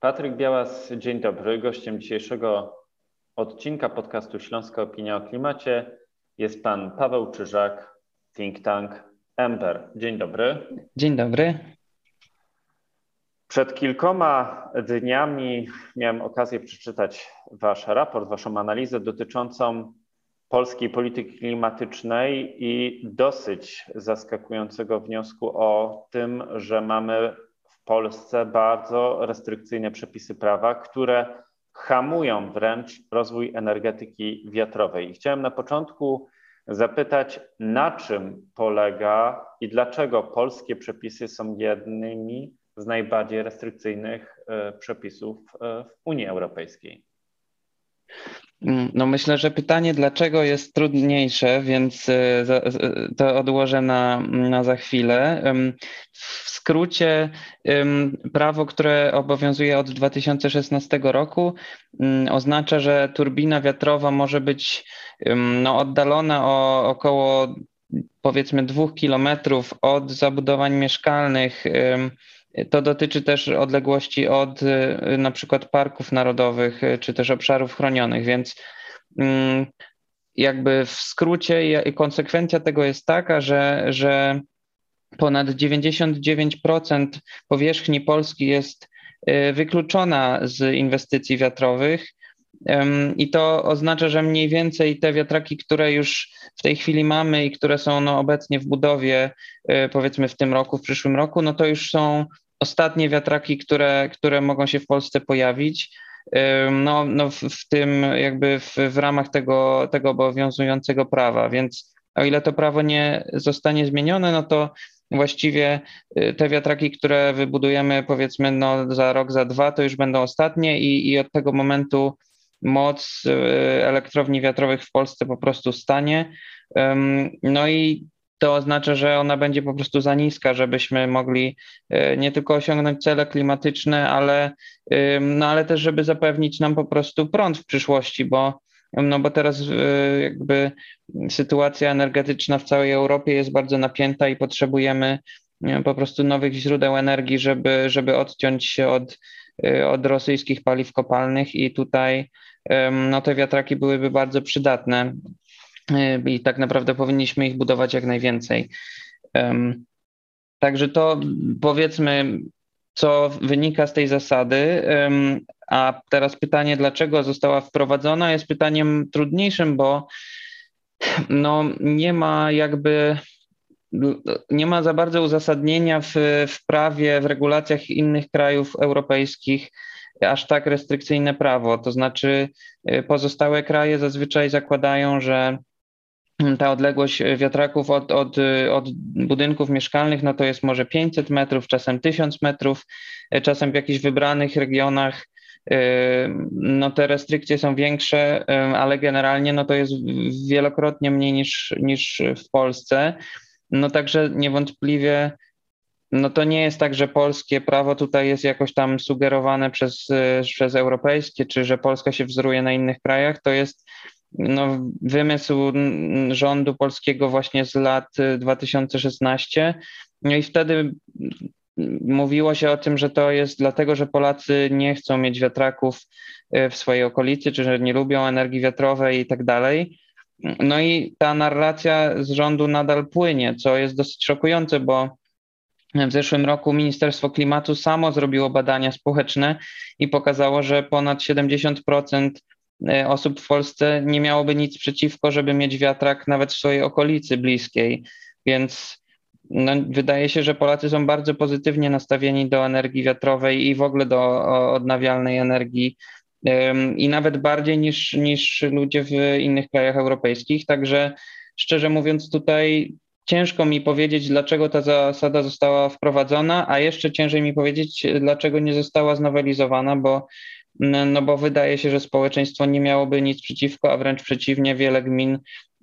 Patryk Białas, dzień dobry. Gościem dzisiejszego odcinka podcastu Śląska Opinia o Klimacie jest pan Paweł Czyżak, think tank Ember. Dzień dobry. Dzień dobry. Przed kilkoma dniami miałem okazję przeczytać wasz raport, waszą analizę dotyczącą polskiej polityki klimatycznej i dosyć zaskakującego wniosku o tym, że mamy Polsce bardzo restrykcyjne przepisy prawa, które hamują wręcz rozwój energetyki wiatrowej. I chciałem na początku zapytać, na czym polega i dlaczego polskie przepisy są jednymi z najbardziej restrykcyjnych e, przepisów e, w Unii Europejskiej. Mm, no myślę, że pytanie dlaczego jest trudniejsze, więc e, to odłożę na, na za chwilę. W skrócie prawo, które obowiązuje od 2016 roku mm, oznacza, że turbina wiatrowa może być no, oddalona o około powiedzmy dwóch kilometrów od zabudowań mieszkalnych to dotyczy też odległości od y, na przykład parków narodowych y, czy też obszarów chronionych, więc mm, jakby w skrócie konsekwencja tego jest taka, że, że ponad 99% powierzchni Polski jest y, wykluczona z inwestycji wiatrowych. I to oznacza, że mniej więcej te wiatraki, które już w tej chwili mamy i które są no, obecnie w budowie, powiedzmy w tym roku, w przyszłym roku, no to już są ostatnie wiatraki, które, które mogą się w Polsce pojawić. No, no w, w tym jakby w, w ramach tego, tego obowiązującego prawa, więc o ile to prawo nie zostanie zmienione, no to właściwie y, te wiatraki, które wybudujemy powiedzmy no za rok, za dwa, to już będą ostatnie i, i od tego momentu moc y, elektrowni wiatrowych w Polsce po prostu stanie. No i to oznacza, że ona będzie po prostu za niska, żebyśmy mogli e, nie tylko osiągnąć cele klimatyczne, ale, no, ale też, żeby zapewnić nam po prostu prąd w przyszłości, bo, no, bo teraz e, jakby sytuacja energetyczna w całej Europie jest bardzo napięta i potrzebujemy po prostu nowych źródeł energii, żeby, żeby odciąć się od, od rosyjskich paliw kopalnych i tutaj no, te wiatraki byłyby bardzo przydatne i tak naprawdę powinniśmy ich budować jak najwięcej. Także to powiedzmy, co wynika z tej zasady. A teraz pytanie, dlaczego została wprowadzona, jest pytaniem trudniejszym, bo no, nie ma jakby nie ma za bardzo uzasadnienia w, w prawie, w regulacjach innych krajów europejskich aż tak restrykcyjne prawo. To znaczy, y, pozostałe kraje zazwyczaj zakładają, że ta odległość wiatraków od, od, od budynków mieszkalnych, no to jest może 500 metrów, czasem 1000 metrów, czasem w jakichś wybranych regionach no te restrykcje są większe, ale generalnie no to jest wielokrotnie mniej niż, niż w Polsce. No także niewątpliwie no to nie jest tak, że polskie prawo tutaj jest jakoś tam sugerowane przez, przez europejskie, czy że Polska się wzoruje na innych krajach. To jest no, wymysł rządu polskiego właśnie z lat 2016. Y, no i wtedy mówiło się o tym, że to jest dlatego, że Polacy nie chcą mieć wiatraków y, w swojej okolicy, czy że nie lubią energii wiatrowej i tak dalej. No i ta narracja z rządu nadal płynie, co jest dosyć szokujące, bo w zeszłym roku Ministerstwo Klimatu samo zrobiło badania społeczne i pokazało, że ponad 70% E, osób w Polsce nie miałoby nic przeciwko, żeby mieć wiatrak nawet w swojej okolicy bliskiej. Więc no, wydaje się, że Polacy są bardzo pozytywnie nastawieni do energii wiatrowej i w ogóle do odnawialnej energii i nawet bardziej niż, niż ludzie w innych krajach europejskich. Także szczerze mówiąc, tutaj ciężko mi powiedzieć, dlaczego ta zasada została wprowadzona, a jeszcze ciężej mi powiedzieć, dlaczego nie została znowelizowana, bo no, bo wydaje się, że społeczeństwo nie miałoby nic przeciwko, a wręcz przeciwnie, wiele gmin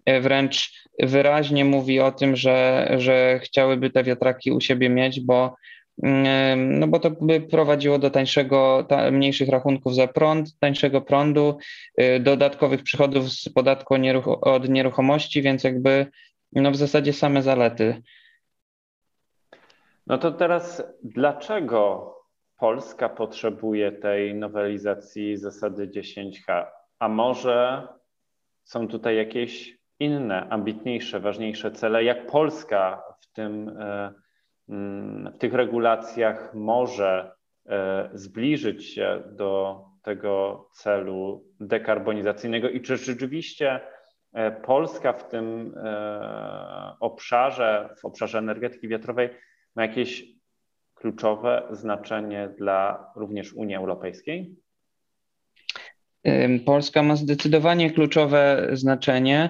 e, wręcz wyraźnie mówi o tym, że, że chciałyby te wiatraki u siebie mieć, bo, mm, no bo to by prowadziło do tańszego, ta, mniejszych rachunków za prąd, tańszego prądu, e, dodatkowych przychodów z podatku od nieruchomości, więc jakby no w zasadzie same zalety. No to teraz dlaczego Polska potrzebuje tej nowelizacji zasady 10H? A może są tutaj jakieś inne, ambitniejsze, ważniejsze cele? Jak Polska w, tym, e, mm, w tych regulacjach może e, zbliżyć się do tego celu dekarbonizacyjnego i czy rzeczywiście Polska w tym obszarze, w obszarze energetyki wiatrowej ma jakieś kluczowe znaczenie dla również Unii Europejskiej? Polska ma zdecydowanie kluczowe znaczenie.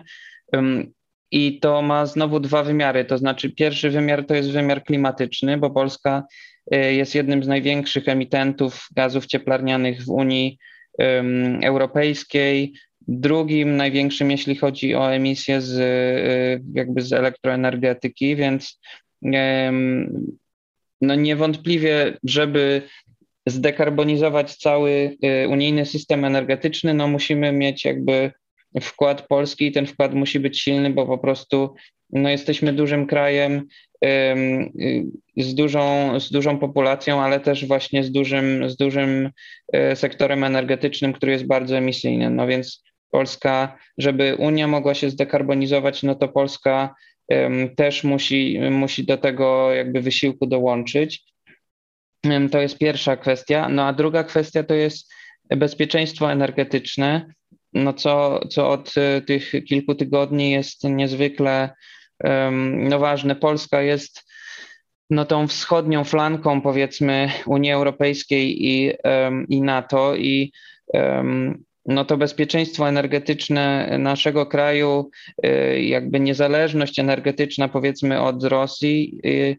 I to ma znowu dwa wymiary. To znaczy, pierwszy wymiar to jest wymiar klimatyczny, bo Polska y, jest jednym z największych emitentów gazów cieplarnianych w Unii Europejskiej. Drugim największym, jeśli chodzi o emisję z, y, jakby z elektroenergetyki, więc no niewątpliwie, żeby zdekarbonizować cały y, unijny system energetyczny, no musimy mieć jakby wkład Polski i ten wkład musi być silny, bo po prostu no jesteśmy dużym krajem y, z dużą, z dużą populacją, ale też właśnie z dużym, z dużym sektorem energetycznym, który jest bardzo emisyjny. No więc Polska, żeby Unia mogła się zdekarbonizować, no to Polska też musi, musi do tego jakby wysiłku dołączyć. To jest pierwsza kwestia. No a druga kwestia to jest bezpieczeństwo energetyczne, no co, co od e, tych kilku tygodni jest niezwykle no ważne. Polska jest no tą wschodnią flanką powiedzmy Unii Europejskiej i, i NATO i no to bezpieczeństwo energetyczne naszego kraju, e, jakby niezależność energetyczna powiedzmy od Rosji y,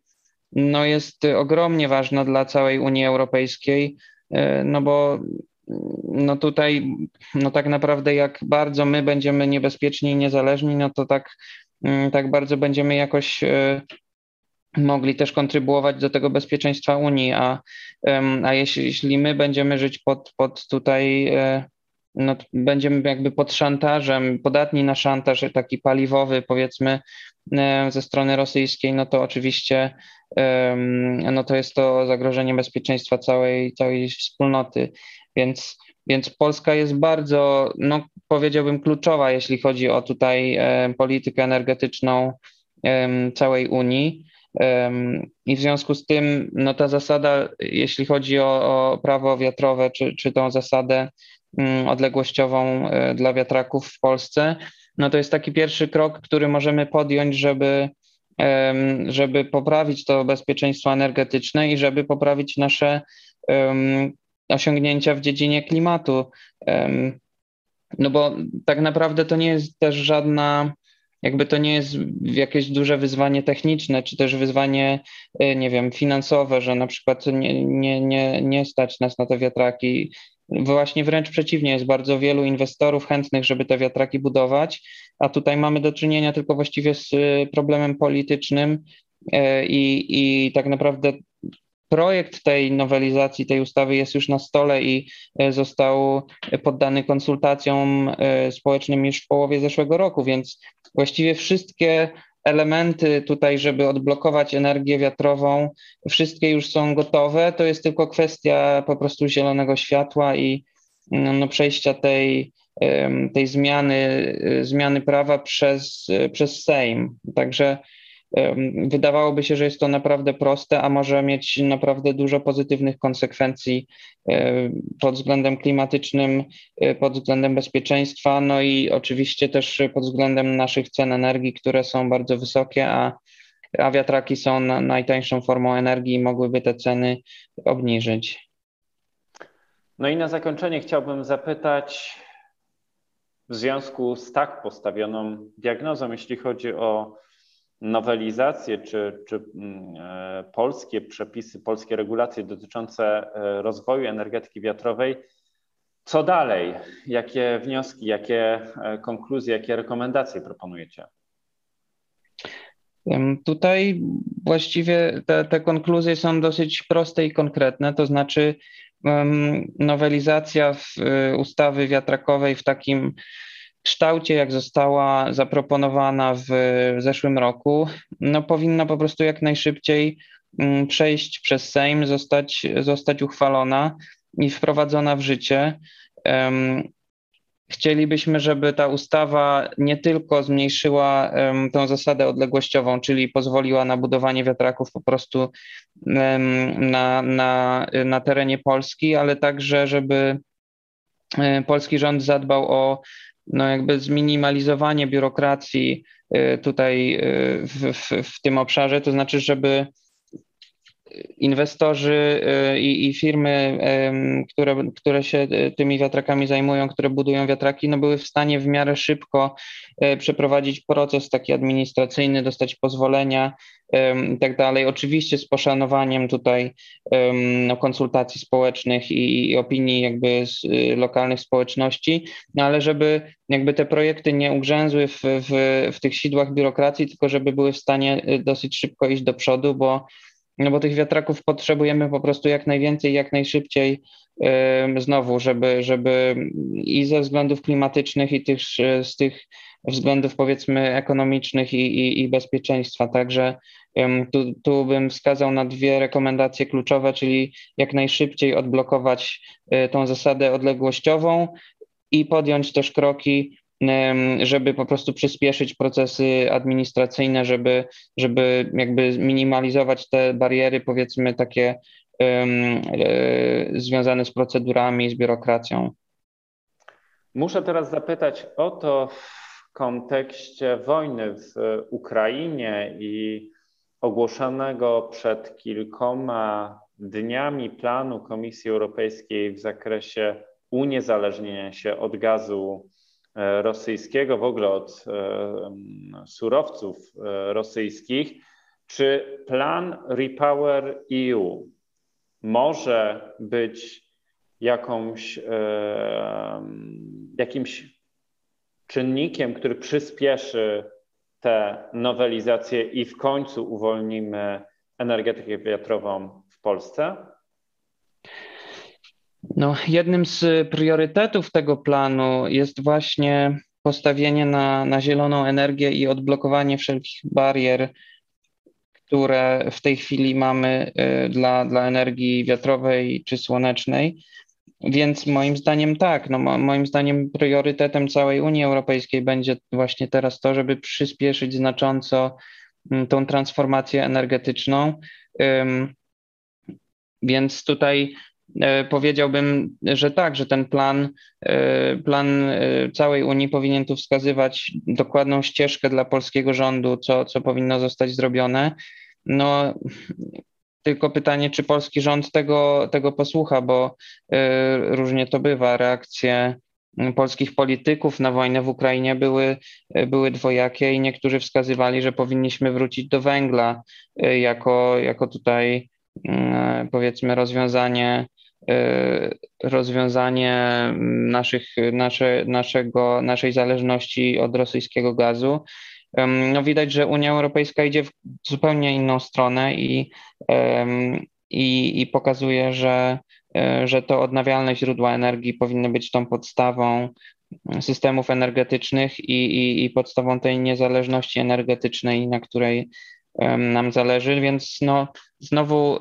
no jest ogromnie ważna dla całej Unii Europejskiej, e, no bo no tutaj no tak naprawdę jak bardzo my będziemy niebezpieczni i niezależni, no to tak, mm, tak bardzo będziemy jakoś mogli też kontrybuować do tego bezpieczeństwa Unii, a, a jeśli, jeśli my będziemy żyć pod, pod tutaj no, będziemy jakby pod szantażem, podatni na szantaż taki paliwowy, powiedzmy, ze strony rosyjskiej, no to oczywiście no to jest to zagrożenie bezpieczeństwa całej, całej wspólnoty. Więc, więc Polska jest bardzo, no powiedziałbym, kluczowa, jeśli chodzi o tutaj politykę energetyczną całej Unii. I w związku z tym no ta zasada, jeśli chodzi o, o prawo wiatrowe, czy, czy tą zasadę odległościową e, dla wiatraków w Polsce, no to jest taki pierwszy krok, który możemy podjąć, żeby, żeby poprawić to bezpieczeństwo energetyczne i żeby poprawić nasze osiągnięcia w dziedzinie klimatu. No bo tak naprawdę to nie jest też żadna, jakby to nie jest jakieś duże wyzwanie techniczne, czy też wyzwanie, e, nie wiem, finansowe, że na przykład nie, nie, nie, nie stać nas na te wiatraki. Właśnie wręcz przeciwnie, jest bardzo wielu inwestorów chętnych, żeby te wiatraki budować, a tutaj mamy do czynienia tylko właściwie z e, problemem politycznym e, i, i tak naprawdę projekt tej nowelizacji, tej ustawy jest już na stole i e, został poddany konsultacjom e, społecznym już w połowie zeszłego roku, więc właściwie wszystkie elementy tutaj, żeby odblokować energię wiatrową, wszystkie już są gotowe. To jest tylko kwestia po prostu zielonego światła i no, przejścia tej, tej zmiany, e, zmiany prawa przez, przez Sejm. Także Wydawałoby się, że jest to naprawdę proste, a może mieć naprawdę dużo pozytywnych konsekwencji pod względem klimatycznym, e, pod względem bezpieczeństwa, no i oczywiście też pod względem naszych cen energii, które są bardzo wysokie, a, a wiatraki są najtańszą formą energii i mogłyby te ceny obniżyć. No i na zakończenie chciałbym zapytać, w związku z tak postawioną diagnozą, jeśli chodzi o nowelizacje czy, czy mm, e, polskie przepisy, polskie regulacje dotyczące e, rozwoju energetyki wiatrowej, co dalej? Jakie wnioski, jakie e, konkluzje, jakie rekomendacje proponujecie? Tutaj właściwie te, te konkluzje są dosyć proste i konkretne, to znaczy nowelizacja ustawy wiatrakowej w takim kształcie, jak została zaproponowana w zeszłym roku, no powinna po prostu jak najszybciej mm, przejść przez Sejm, zostać, zostać uchwalona i wprowadzona w życie. Chcielibyśmy, żeby ta ustawa nie tylko zmniejszyła tą zasadę odległościową, czyli pozwoliła na budowanie wiatraków po prostu na, na, na terenie Polski, ale także, żeby um, polski rząd zadbał o no jakby zminimalizowanie biurokracji e, tutaj e, w, w, w tym obszarze, to znaczy, żeby inwestorzy y, i, i, firmy, które, które się y, tymi wiatrakami zajmują, które budują wiatraki, no były w stanie w miarę szybko y, przeprowadzić proces taki administracyjny, dostać pozwolenia i tak dalej. Oczywiście z poszanowaniem tutaj no, konsultacji społecznych i, i opinii jakby z lokalnych społeczności, no ale żeby jakby te projekty nie ugrzęzły w, w, w tych sidłach biurokracji, tylko żeby były w stanie dosyć szybko iść do przodu, bo no bo tych wiatraków potrzebujemy po prostu jak najwięcej, jak najszybciej znowu, żeby, żeby i ze względów klimatycznych, i tych, z tych względów powiedzmy ekonomicznych i, i, i bezpieczeństwa. Także tu, tu bym wskazał na dwie rekomendacje kluczowe, czyli jak najszybciej odblokować y, tą zasadę odległościową i podjąć też kroki żeby po prostu przyspieszyć procesy administracyjne, żeby, żeby jakby minimalizować te bariery, powiedzmy takie e, związane z procedurami, z biurokracją. Muszę teraz zapytać o to w kontekście wojny w Ukrainie i ogłoszonego przed kilkoma dniami planu Komisji Europejskiej w zakresie uniezależnienia się od gazu rosyjskiego, w ogóle od e, surowców e, rosyjskich, czy plan Repower EU może być jakąś, jakimś czynnikiem, który przyspieszy tę nowelizację i w końcu uwolnimy energetykę wiatrową w Polsce? No, jednym z priorytetów tego planu jest właśnie postawienie na, na zieloną energię i odblokowanie wszelkich barier, które w tej chwili mamy y, dla, dla energii wiatrowej czy słonecznej. Więc moim zdaniem tak, no moim zdaniem priorytetem całej Unii Europejskiej będzie właśnie teraz to, żeby przyspieszyć znacząco mm, tą transformację energetyczną. Więc tutaj powiedziałbym, że tak, że ten plan, e, plan e, całej Unii powinien tu wskazywać dokładną ścieżkę dla polskiego rządu, co, co powinno zostać zrobione. No, tylko pytanie, czy polski rząd tego, tego posłucha, bo różnie to bywa. Reakcje polskich polityków na wojnę w Ukrainie były, były dwojakie i niektórzy wskazywali, że powinniśmy wrócić do węgla jako, jako tutaj powiedzmy rozwiązanie E, rozwiązanie naszych, nasze, naszego, naszej zależności od rosyjskiego gazu. No widać, że Unia Europejska idzie w zupełnie inną stronę i, i, i pokazuje, że, e, że to odnawialne źródła energii powinny być tą podstawą systemów energetycznych i, i, i podstawą tej niezależności energetycznej, na której nam zależy. Więc no, znowu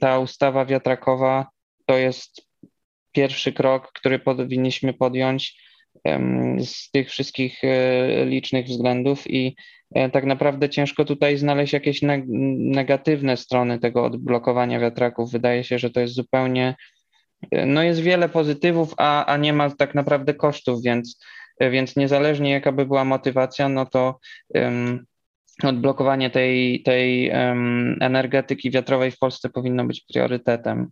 ta ustawa wiatrakowa to jest pierwszy krok, który powinniśmy podjąć z tych wszystkich e, licznych względów i e, tak naprawdę ciężko tutaj znaleźć jakieś negatywne strony tego odblokowania wiatraków. Wydaje się, że to jest zupełnie, e, no jest wiele pozytywów, a, a nie ma tak naprawdę kosztów, więc, więc niezależnie jaka by była motywacja, no to um, odblokowanie tej, tej um, energetyki wiatrowej w Polsce powinno być priorytetem.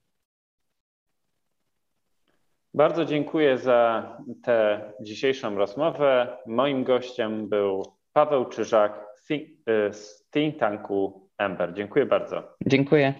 Bardzo dziękuję za tę dzisiejszą rozmowę. Moim gościem był Paweł Czyżak z think tanku Ember. Dziękuję bardzo. Dziękuję.